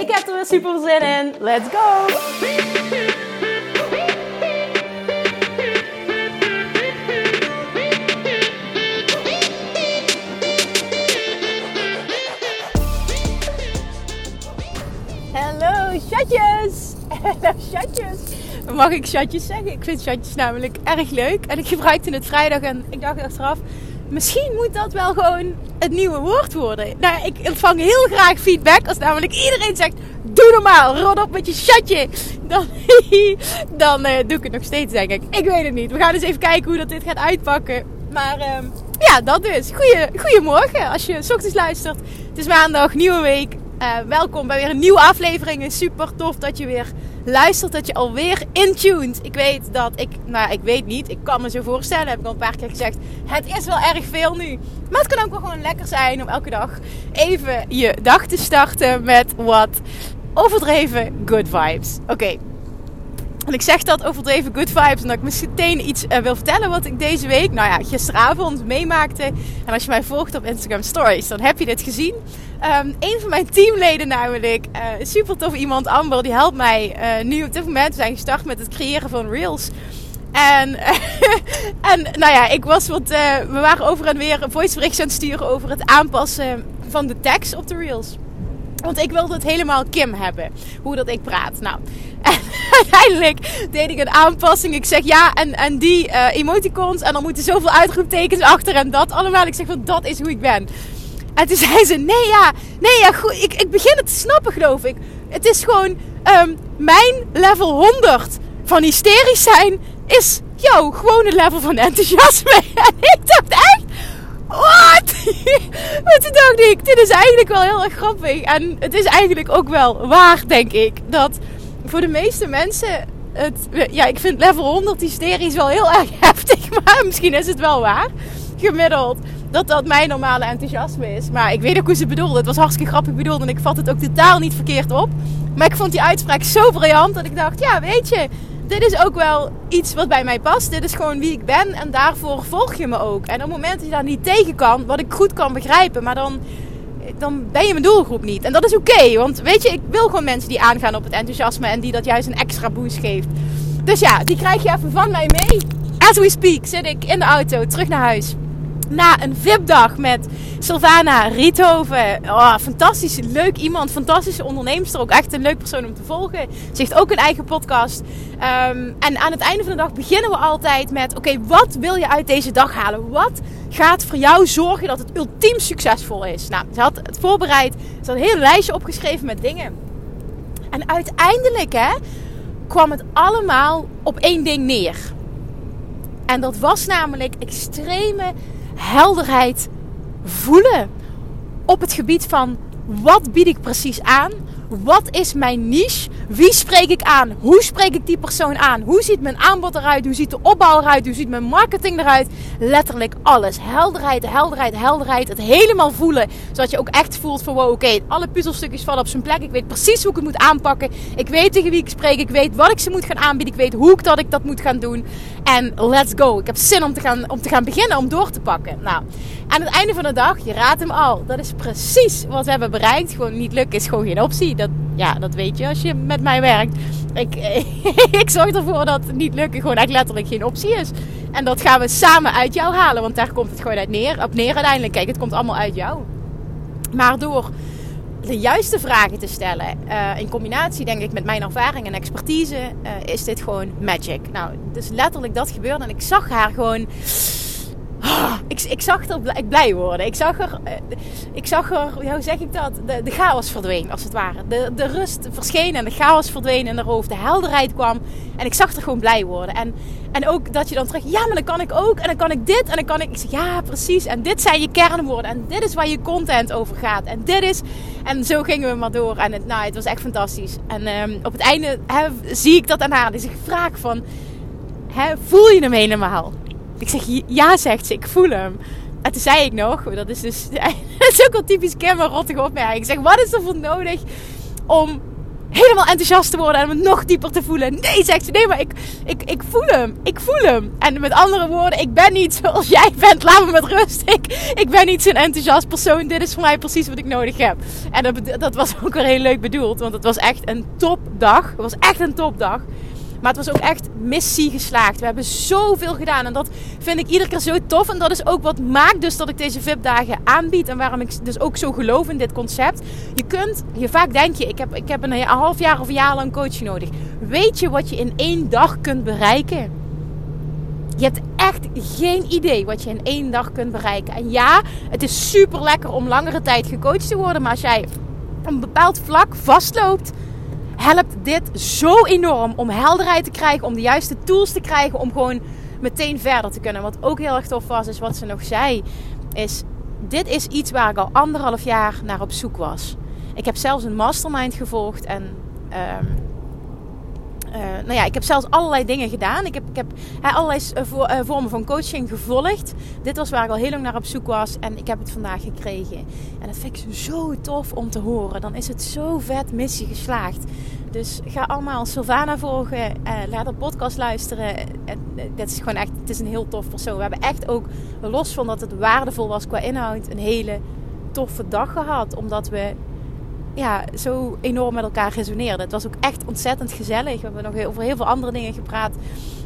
Ik heb er weer super zin in. Let's go! Hallo chatjes! Hallo chatjes! Mag ik chatjes zeggen? Ik vind chatjes namelijk erg leuk. En ik gebruikte het vrijdag en ik dacht achteraf... Misschien moet dat wel gewoon het nieuwe woord worden. Nou, ik ontvang heel graag feedback. Als namelijk iedereen zegt... Doe normaal, rot op met je chatje. Dan, dan uh, doe ik het nog steeds, denk ik. Ik weet het niet. We gaan eens even kijken hoe dat dit gaat uitpakken. Maar uh, ja, dat dus. Goeie, goedemorgen als je s ochtends luistert. Het is maandag, nieuwe week. Uh, welkom bij weer een nieuwe aflevering. Super tof dat je weer luistert, dat je alweer intuned. Ik weet dat ik, nou ik weet niet, ik kan me zo voorstellen, heb ik al een paar keer gezegd. Het is wel erg veel nu. Maar het kan ook wel gewoon lekker zijn om elke dag even je dag te starten met wat overdreven good vibes. Oké. En ik zeg dat overdreven good vibes omdat ik meteen iets uh, wil vertellen wat ik deze week, nou ja, gisteravond meemaakte. En als je mij volgt op Instagram Stories, dan heb je dit gezien. Um, een van mijn teamleden namelijk, uh, super tof iemand, Amber, die helpt mij uh, nu op dit moment. We zijn gestart met het creëren van reels. En, en nou ja, ik was wat, we waren over en weer een voicebericht aan het sturen over het aanpassen van de tekst op de reels. Want ik wilde het helemaal Kim hebben. Hoe dat ik praat. Nou, en uiteindelijk deed ik een aanpassing. Ik zeg ja, en, en die uh, emoticons. En dan moeten zoveel uitroeptekens achter en dat allemaal. Ik zeg van dat is hoe ik ben. En toen zei ze: Nee, ja, nee, ja, goed. Ik, ik begin het te snappen, geloof ik. Het is gewoon um, mijn level 100 van hysterisch zijn. Is jouw gewone level van enthousiasme. En ik dacht echt. Wat? maar toen dacht ik, dit is eigenlijk wel heel erg grappig. En het is eigenlijk ook wel waar, denk ik. Dat voor de meeste mensen het... Ja, ik vind level 100 hysterisch wel heel erg heftig. Maar misschien is het wel waar. Gemiddeld. Dat dat mijn normale enthousiasme is. Maar ik weet ook hoe ze bedoelde. Het was hartstikke grappig bedoeld. En ik vat het ook totaal niet verkeerd op. Maar ik vond die uitspraak zo briljant. Dat ik dacht, ja, weet je dit is ook wel iets wat bij mij past. Dit is gewoon wie ik ben en daarvoor volg je me ook. En op het moment dat je daar niet tegen kan, wat ik goed kan begrijpen, maar dan, dan ben je mijn doelgroep niet. En dat is oké, want weet je, ik wil gewoon mensen die aangaan op het enthousiasme en die dat juist een extra boost geeft. Dus ja, die krijg je even van mij mee. As we speak zit ik in de auto terug naar huis na een VIP-dag met Sylvana Riethoven. Oh, fantastisch, leuk iemand, fantastische onderneemster. Ook echt een leuk persoon om te volgen. Ze heeft ook een eigen podcast. Um, en aan het einde van de dag beginnen we altijd met: oké, wat wil je uit deze dag halen? Wat gaat voor jou zorgen dat het ultiem succesvol is? Nou, ze had het voorbereid. Ze had een hele lijstje opgeschreven met dingen. En uiteindelijk hè, kwam het allemaal op één ding neer. En dat was namelijk extreme helderheid voelen op het gebied van wat bied ik precies aan? Wat is mijn niche? Wie spreek ik aan? Hoe spreek ik die persoon aan? Hoe ziet mijn aanbod eruit? Hoe ziet de opbouw eruit? Hoe ziet mijn marketing eruit? Letterlijk alles. Helderheid, helderheid, helderheid. Het helemaal voelen. Zodat je ook echt voelt van wow, oké, alle puzzelstukjes vallen op zijn plek. Ik weet precies hoe ik het moet aanpakken. Ik weet tegen wie ik spreek. Ik weet wat ik ze moet gaan aanbieden. Ik weet hoe ik dat ik dat moet gaan doen. En let's go. Ik heb zin om te gaan, om te gaan beginnen, om door te pakken. Nou, aan het einde van de dag, je raadt hem al. Dat is precies wat we hebben bereikt. Gewoon niet lukken is gewoon geen optie. Dat, ja, dat weet je als je met mij werkt. Ik, ik zorg ervoor dat niet lukken gewoon echt letterlijk geen optie is. En dat gaan we samen uit jou halen. Want daar komt het gewoon uit neer, op neer uiteindelijk. Kijk, het komt allemaal uit jou. Maar door de juiste vragen te stellen, uh, in combinatie denk ik met mijn ervaring en expertise, uh, is dit gewoon magic. Nou, dus letterlijk dat gebeurde en ik zag haar gewoon ik, ik zag er blij, blij worden. Ik zag er, eh, ik zag er, hoe zeg ik dat? De, de chaos verdween, als het ware. De, de rust verscheen en de chaos verdween in de hoofd. De helderheid kwam en ik zag er gewoon blij worden. En, en ook dat je dan terug, ja, maar dan kan ik ook. En dan kan ik dit en dan kan ik. Ik zeg, ja, precies. En dit zijn je kernwoorden. En dit is waar je content over gaat. En dit is. En zo gingen we maar door. En het, nou, het was echt fantastisch. En um, op het einde zie ik dat aan haar. Dus ik vraag van, voel je hem helemaal? Ik zeg, ja, zegt ze, ik voel hem. En toen zei ik nog, dat is dus dat is ook al typisch Kim, een rottige opmerking. Ik zeg, wat is er voor nodig om helemaal enthousiast te worden en hem nog dieper te voelen? Nee, zegt ze, nee, maar ik, ik, ik voel hem. Ik voel hem. En met andere woorden, ik ben niet zoals jij bent. Laat me met rust. Ik, ik ben niet zo'n enthousiast persoon. Dit is voor mij precies wat ik nodig heb. En dat, dat was ook weer heel leuk bedoeld, want het was echt een topdag. Het was echt een topdag. Maar het was ook echt missie geslaagd. We hebben zoveel gedaan. En dat vind ik iedere keer zo tof. En dat is ook wat maakt dus dat ik deze VIP-dagen aanbied. En waarom ik dus ook zo geloof in dit concept. Je kunt, je vaak denk je, ik heb, ik heb een half jaar of een jaar lang coach nodig. Weet je wat je in één dag kunt bereiken? Je hebt echt geen idee wat je in één dag kunt bereiken. En ja, het is super lekker om langere tijd gecoacht te worden. Maar als jij een bepaald vlak vastloopt helpt dit zo enorm om helderheid te krijgen, om de juiste tools te krijgen, om gewoon meteen verder te kunnen. Wat ook heel erg tof was, is wat ze nog zei, is dit is iets waar ik al anderhalf jaar naar op zoek was. Ik heb zelfs een mastermind gevolgd en um, uh, nou ja, ik heb zelfs allerlei dingen gedaan. Ik heb, ik heb allerlei uh, vormen van coaching gevolgd. Dit was waar ik al heel lang naar op zoek was. En ik heb het vandaag gekregen. En dat vind ik zo tof om te horen. Dan is het zo vet missie geslaagd. Dus ga allemaal Sylvana volgen. Uh, laat de podcast luisteren. dit is gewoon echt, het is een heel tof persoon. We hebben echt ook, los van dat het waardevol was qua inhoud, een hele toffe dag gehad. Omdat we ja, zo enorm met elkaar resoneerden. Het was ook echt ontzettend gezellig. We hebben nog over heel veel andere dingen gepraat.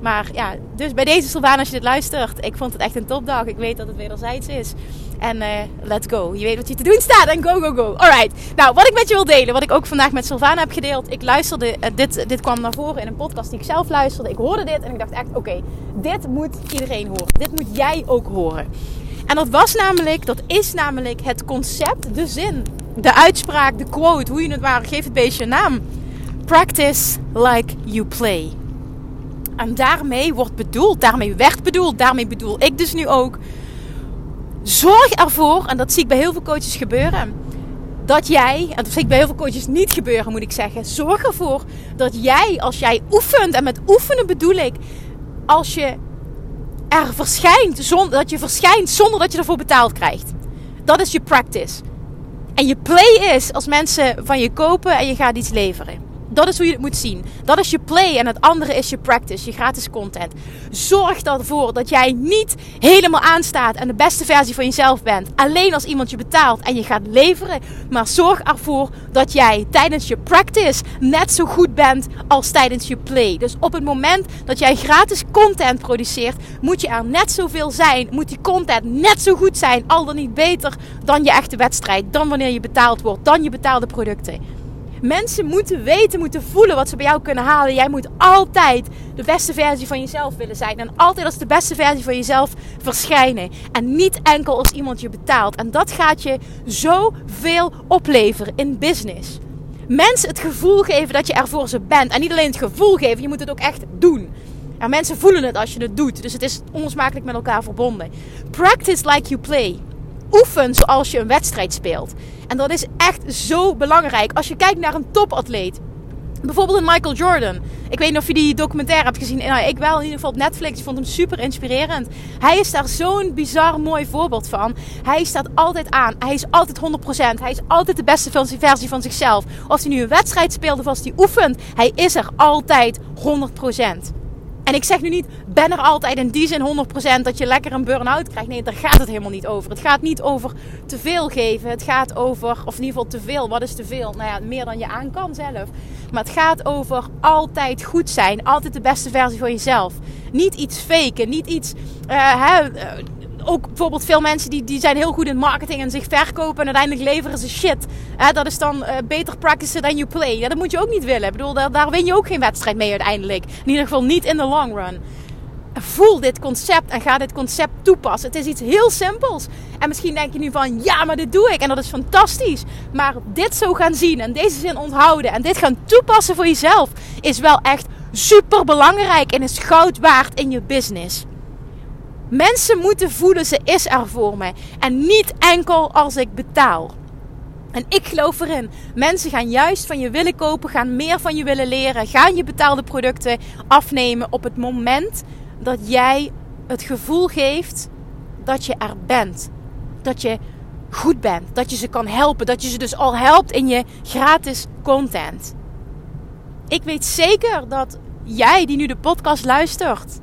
Maar ja, dus bij deze Sylvana, als je dit luistert, ik vond het echt een topdag. Ik weet dat het wederzijds is. En uh, let's go. Je weet wat je te doen staat en go, go, go. Alright. Nou, wat ik met je wil delen, wat ik ook vandaag met Sylvana heb gedeeld. Ik luisterde, uh, dit, dit kwam naar voren in een podcast die ik zelf luisterde. Ik hoorde dit en ik dacht echt, oké, dit moet iedereen horen. Dit moet jij ook horen. En dat was namelijk, dat is namelijk het concept, de zin de uitspraak, de quote, hoe je het waar, geef het beestje een naam. Practice like you play. En daarmee wordt bedoeld, daarmee werd bedoeld, daarmee bedoel ik dus nu ook. Zorg ervoor, en dat zie ik bij heel veel coaches gebeuren, dat jij, en dat zie ik bij heel veel coaches niet gebeuren, moet ik zeggen. Zorg ervoor dat jij, als jij oefent, en met oefenen bedoel ik, als je er verschijnt, zonder, dat je verschijnt zonder dat je ervoor betaald krijgt. Dat is je practice. En je play is als mensen van je kopen en je gaat iets leveren. Dat is hoe je het moet zien. Dat is je play en het andere is je practice, je gratis content. Zorg ervoor dat jij niet helemaal aanstaat en de beste versie van jezelf bent. Alleen als iemand je betaalt en je gaat leveren. Maar zorg ervoor dat jij tijdens je practice net zo goed bent als tijdens je play. Dus op het moment dat jij gratis content produceert, moet je er net zoveel zijn. Moet die content net zo goed zijn, al dan niet beter dan je echte wedstrijd. Dan wanneer je betaald wordt, dan je betaalde producten. Mensen moeten weten, moeten voelen wat ze bij jou kunnen halen. Jij moet altijd de beste versie van jezelf willen zijn. En altijd als de beste versie van jezelf verschijnen. En niet enkel als iemand je betaalt. En dat gaat je zoveel opleveren in business. Mensen het gevoel geven dat je er voor ze bent. En niet alleen het gevoel geven, je moet het ook echt doen. En mensen voelen het als je het doet. Dus het is onlosmakelijk met elkaar verbonden. Practice like you play. Oefen zoals je een wedstrijd speelt. En dat is echt zo belangrijk. Als je kijkt naar een topatleet. Bijvoorbeeld een Michael Jordan. Ik weet niet of je die documentaire hebt gezien. Nou, ik wel in ieder geval op Netflix. Ik vond hem super inspirerend. Hij is daar zo'n bizar mooi voorbeeld van. Hij staat altijd aan. Hij is altijd 100%. Hij is altijd de beste versie van zichzelf. Of hij nu een wedstrijd speelt of als hij oefent. Hij is er altijd 100%. En ik zeg nu niet, ben er altijd in die zin 100% dat je lekker een burn-out krijgt. Nee, daar gaat het helemaal niet over. Het gaat niet over te veel geven. Het gaat over, of in ieder geval te veel. Wat is te veel? Nou ja, meer dan je aan kan zelf. Maar het gaat over altijd goed zijn. Altijd de beste versie van jezelf. Niet iets faken. Niet iets, uh, hè, uh, ook bijvoorbeeld veel mensen die, die zijn heel goed in marketing en zich verkopen en uiteindelijk leveren ze shit. Hè, dat is dan uh, beter practicen dan you play. Ja, dat moet je ook niet willen. Ik bedoel, daar, daar win je ook geen wedstrijd mee uiteindelijk. In ieder geval niet in de long run. voel dit concept en ga dit concept toepassen. Het is iets heel simpels. En misschien denk je nu van, ja, maar dit doe ik en dat is fantastisch. Maar dit zo gaan zien en deze zin onthouden en dit gaan toepassen voor jezelf is wel echt super belangrijk en is goud waard in je business. Mensen moeten voelen ze is er voor me en niet enkel als ik betaal. En ik geloof erin. Mensen gaan juist van je willen kopen, gaan meer van je willen leren, gaan je betaalde producten afnemen op het moment dat jij het gevoel geeft dat je er bent. Dat je goed bent, dat je ze kan helpen, dat je ze dus al helpt in je gratis content. Ik weet zeker dat jij die nu de podcast luistert,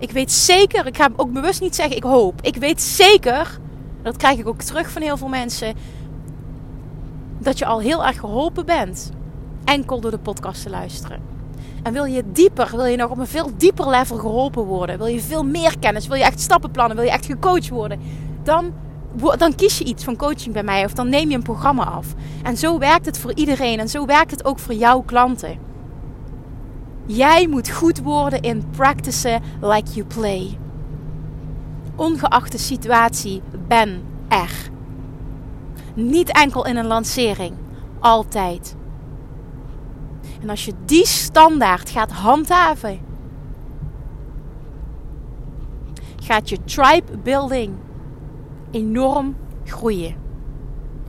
ik weet zeker, ik ga ook bewust niet zeggen ik hoop, ik weet zeker, dat krijg ik ook terug van heel veel mensen, dat je al heel erg geholpen bent. Enkel door de podcast te luisteren. En wil je dieper, wil je nog op een veel dieper level geholpen worden, wil je veel meer kennis, wil je echt stappen plannen, wil je echt gecoacht worden, dan, dan kies je iets van coaching bij mij of dan neem je een programma af. En zo werkt het voor iedereen en zo werkt het ook voor jouw klanten. Jij moet goed worden in practicen like you play. Ongeacht de situatie, ben er. Niet enkel in een lancering, altijd. En als je die standaard gaat handhaven, gaat je tribe building enorm groeien.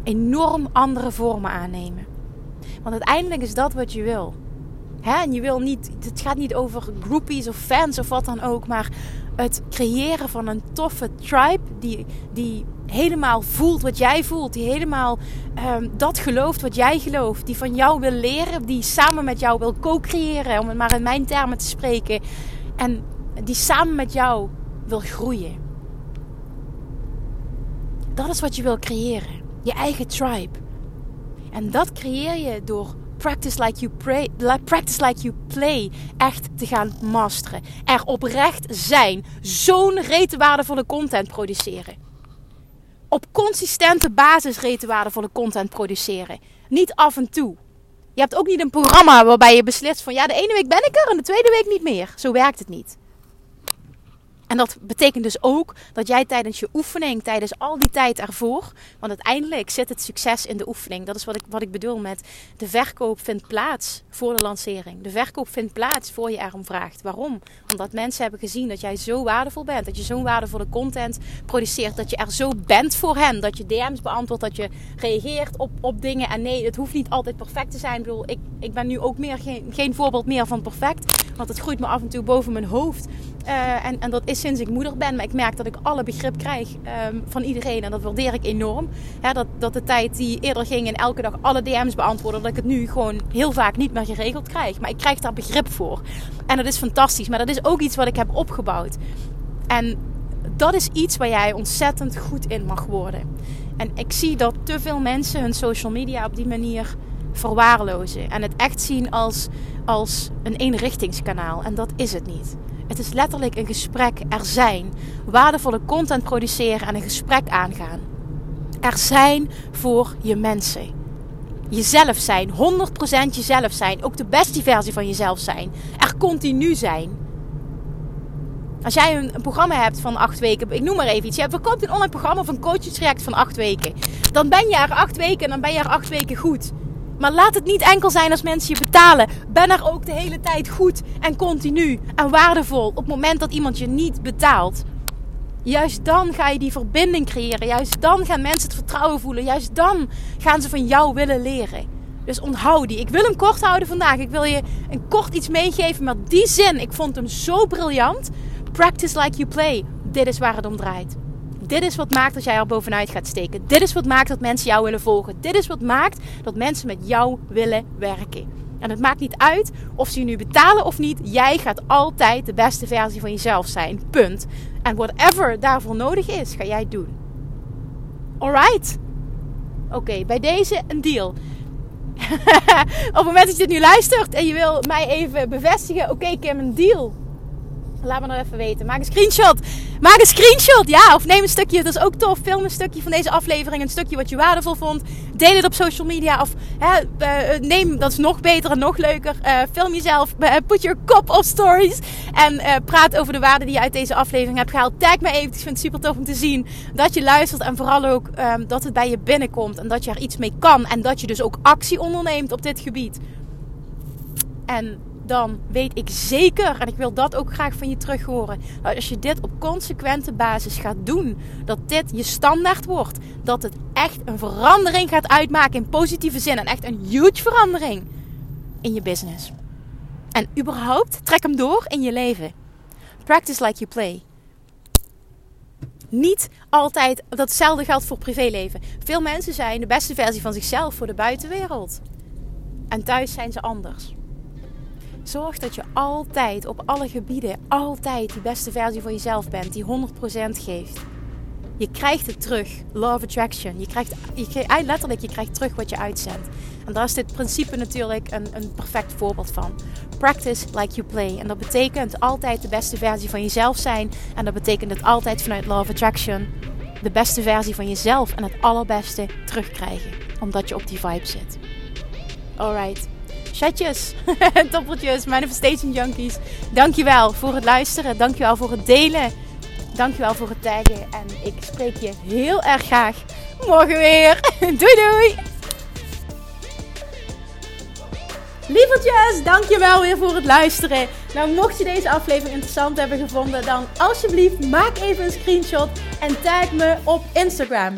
Enorm andere vormen aannemen. Want uiteindelijk is dat wat je wil. Hè? En je wil niet, het gaat niet over groupies of fans of wat dan ook, maar het creëren van een toffe tribe die, die helemaal voelt wat jij voelt, die helemaal um, dat gelooft wat jij gelooft, die van jou wil leren, die samen met jou wil co-creëren, om het maar in mijn termen te spreken, en die samen met jou wil groeien. Dat is wat je wil creëren, je eigen tribe. En dat creëer je door practice like you, pray, practice like you play echt te gaan masteren. Er oprecht zijn. Zo'n rete waardevolle content produceren. Op consistente basis rete waardevolle content produceren. Niet af en toe. Je hebt ook niet een programma waarbij je beslist van ja, de ene week ben ik er en de tweede week niet meer. Zo werkt het niet. En dat betekent dus ook dat jij tijdens je oefening, tijdens al die tijd ervoor, want uiteindelijk zit het succes in de oefening. Dat is wat ik, wat ik bedoel met de verkoop vindt plaats voor de lancering. De verkoop vindt plaats voor je erom vraagt. Waarom? Omdat mensen hebben gezien dat jij zo waardevol bent, dat je zo'n waardevolle content produceert, dat je er zo bent voor hen, dat je DM's beantwoordt, dat je reageert op, op dingen. En nee, het hoeft niet altijd perfect te zijn. Ik bedoel, ik, ik ben nu ook meer geen, geen voorbeeld meer van perfect, want het groeit me af en toe boven mijn hoofd. Uh, en, en dat is sinds ik moeder ben. Maar ik merk dat ik alle begrip krijg um, van iedereen. En dat waardeer ik enorm. dat, dat de tijd die eerder ging en elke dag alle DM's beantwoorden. Dat ik het nu gewoon heel vaak niet meer geregeld krijg. Maar ik krijg daar begrip voor. En dat is fantastisch. Maar dat is ook iets wat ik heb opgebouwd. En dat is iets waar jij ontzettend goed in mag worden. En ik zie dat te veel mensen hun social media op die manier verwaarlozen. En het echt zien als, als een eenrichtingskanaal. En dat is het niet. Het is letterlijk een gesprek er zijn. Waardevolle content produceren en een gesprek aangaan. Er zijn voor je mensen. Jezelf zijn, 100% jezelf zijn. Ook de beste versie van jezelf zijn. Er continu zijn. Als jij een, programma hebt van acht weken, ik noem maar even iets. Je verkoopt een online programma of een coachingstraject van acht weken. Dan ben je er acht weken en dan ben je er acht weken goed. Maar laat het niet enkel zijn als mensen je betalen. Ben er ook de hele tijd goed en continu en waardevol op het moment dat iemand je niet betaalt. Juist dan ga je die verbinding creëren. Juist dan gaan mensen het vertrouwen voelen. Juist dan gaan ze van jou willen leren. Dus onthoud die. Ik wil hem kort houden vandaag. Ik wil je een kort iets meegeven. Maar die zin, ik vond hem zo briljant. Practice like you play. Dit is waar het om draait. Dit is wat maakt dat jij er bovenuit gaat steken. Dit is wat maakt dat mensen jou willen volgen. Dit is wat maakt dat mensen met jou willen werken. En het maakt niet uit of ze je nu betalen of niet. Jij gaat altijd de beste versie van jezelf zijn. Punt. En whatever daarvoor nodig is, ga jij doen. Alright? Oké, bij deze een deal. Op het moment dat je dit nu luistert en je wil mij even bevestigen: oké, ik heb een deal. Laat me nog even weten. Maak een screenshot. Maak een screenshot. Ja, of neem een stukje. Dat is ook tof. Film een stukje van deze aflevering. Een stukje wat je waardevol vond. Deel het op social media. Of hè, uh, neem, dat is nog beter en nog leuker. Uh, film jezelf. Put your kop op stories. En praat over de waarde die je uit deze aflevering hebt gehaald. Tag me even. Ik vind het super tof om te zien dat je luistert. En vooral ook um, dat het bij je binnenkomt. En dat je er iets mee kan. En dat je dus ook actie onderneemt op dit gebied. En dan weet ik zeker, en ik wil dat ook graag van je terug horen, dat als je dit op consequente basis gaat doen, dat dit je standaard wordt. Dat het echt een verandering gaat uitmaken in positieve zin. En echt een huge verandering in je business. En überhaupt, trek hem door in je leven. Practice like you play. Niet altijd, datzelfde geldt voor privéleven. Veel mensen zijn de beste versie van zichzelf voor de buitenwereld. En thuis zijn ze anders. Zorg dat je altijd op alle gebieden, altijd die beste versie van jezelf bent, die 100% geeft. Je krijgt het terug. Of attraction. Je krijgt, je krijgt, letterlijk, je krijgt terug wat je uitzendt. En daar is dit principe natuurlijk een, een perfect voorbeeld van. Practice like you play. En dat betekent altijd de beste versie van jezelf zijn. En dat betekent het altijd vanuit of Attraction de beste versie van jezelf en het allerbeste terugkrijgen. Omdat je op die vibe zit. Alright. Chatjes, toppeltjes, manifestation junkies. Dankjewel voor het luisteren. Dankjewel voor het delen. Dankjewel voor het taggen. En ik spreek je heel erg graag morgen weer. doei doei! Lievertjes, dankjewel weer voor het luisteren. Nou, mocht je deze aflevering interessant hebben gevonden, dan alsjeblieft maak even een screenshot en tag me op Instagram.